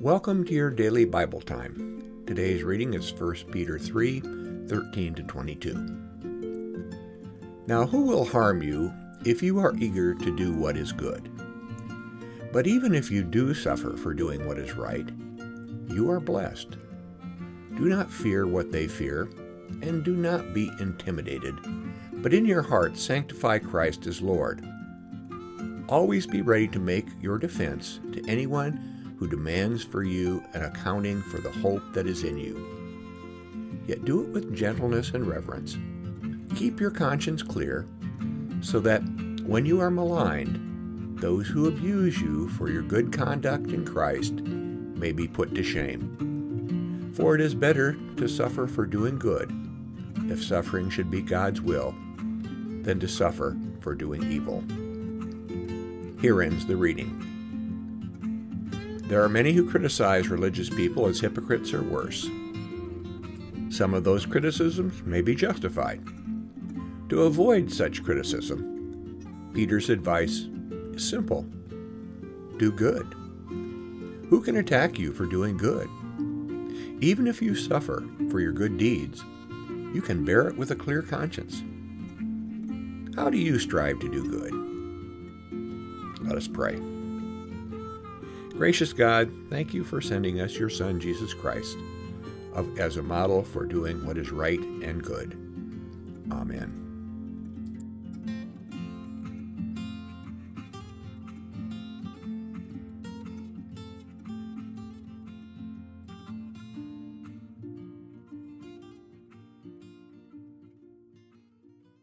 Welcome to your daily Bible time. Today's reading is 1 Peter 3 13 to 22. Now, who will harm you if you are eager to do what is good? But even if you do suffer for doing what is right, you are blessed. Do not fear what they fear, and do not be intimidated, but in your heart sanctify Christ as Lord. Always be ready to make your defense to anyone who demands for you an accounting for the hope that is in you. Yet do it with gentleness and reverence. Keep your conscience clear, so that when you are maligned, those who abuse you for your good conduct in Christ may be put to shame. For it is better to suffer for doing good, if suffering should be God's will, than to suffer for doing evil. Here ends the reading. There are many who criticize religious people as hypocrites or worse. Some of those criticisms may be justified. To avoid such criticism, Peter's advice is simple do good. Who can attack you for doing good? Even if you suffer for your good deeds, you can bear it with a clear conscience. How do you strive to do good? Let us pray. Gracious God, thank you for sending us your Son, Jesus Christ, as a model for doing what is right and good. Amen.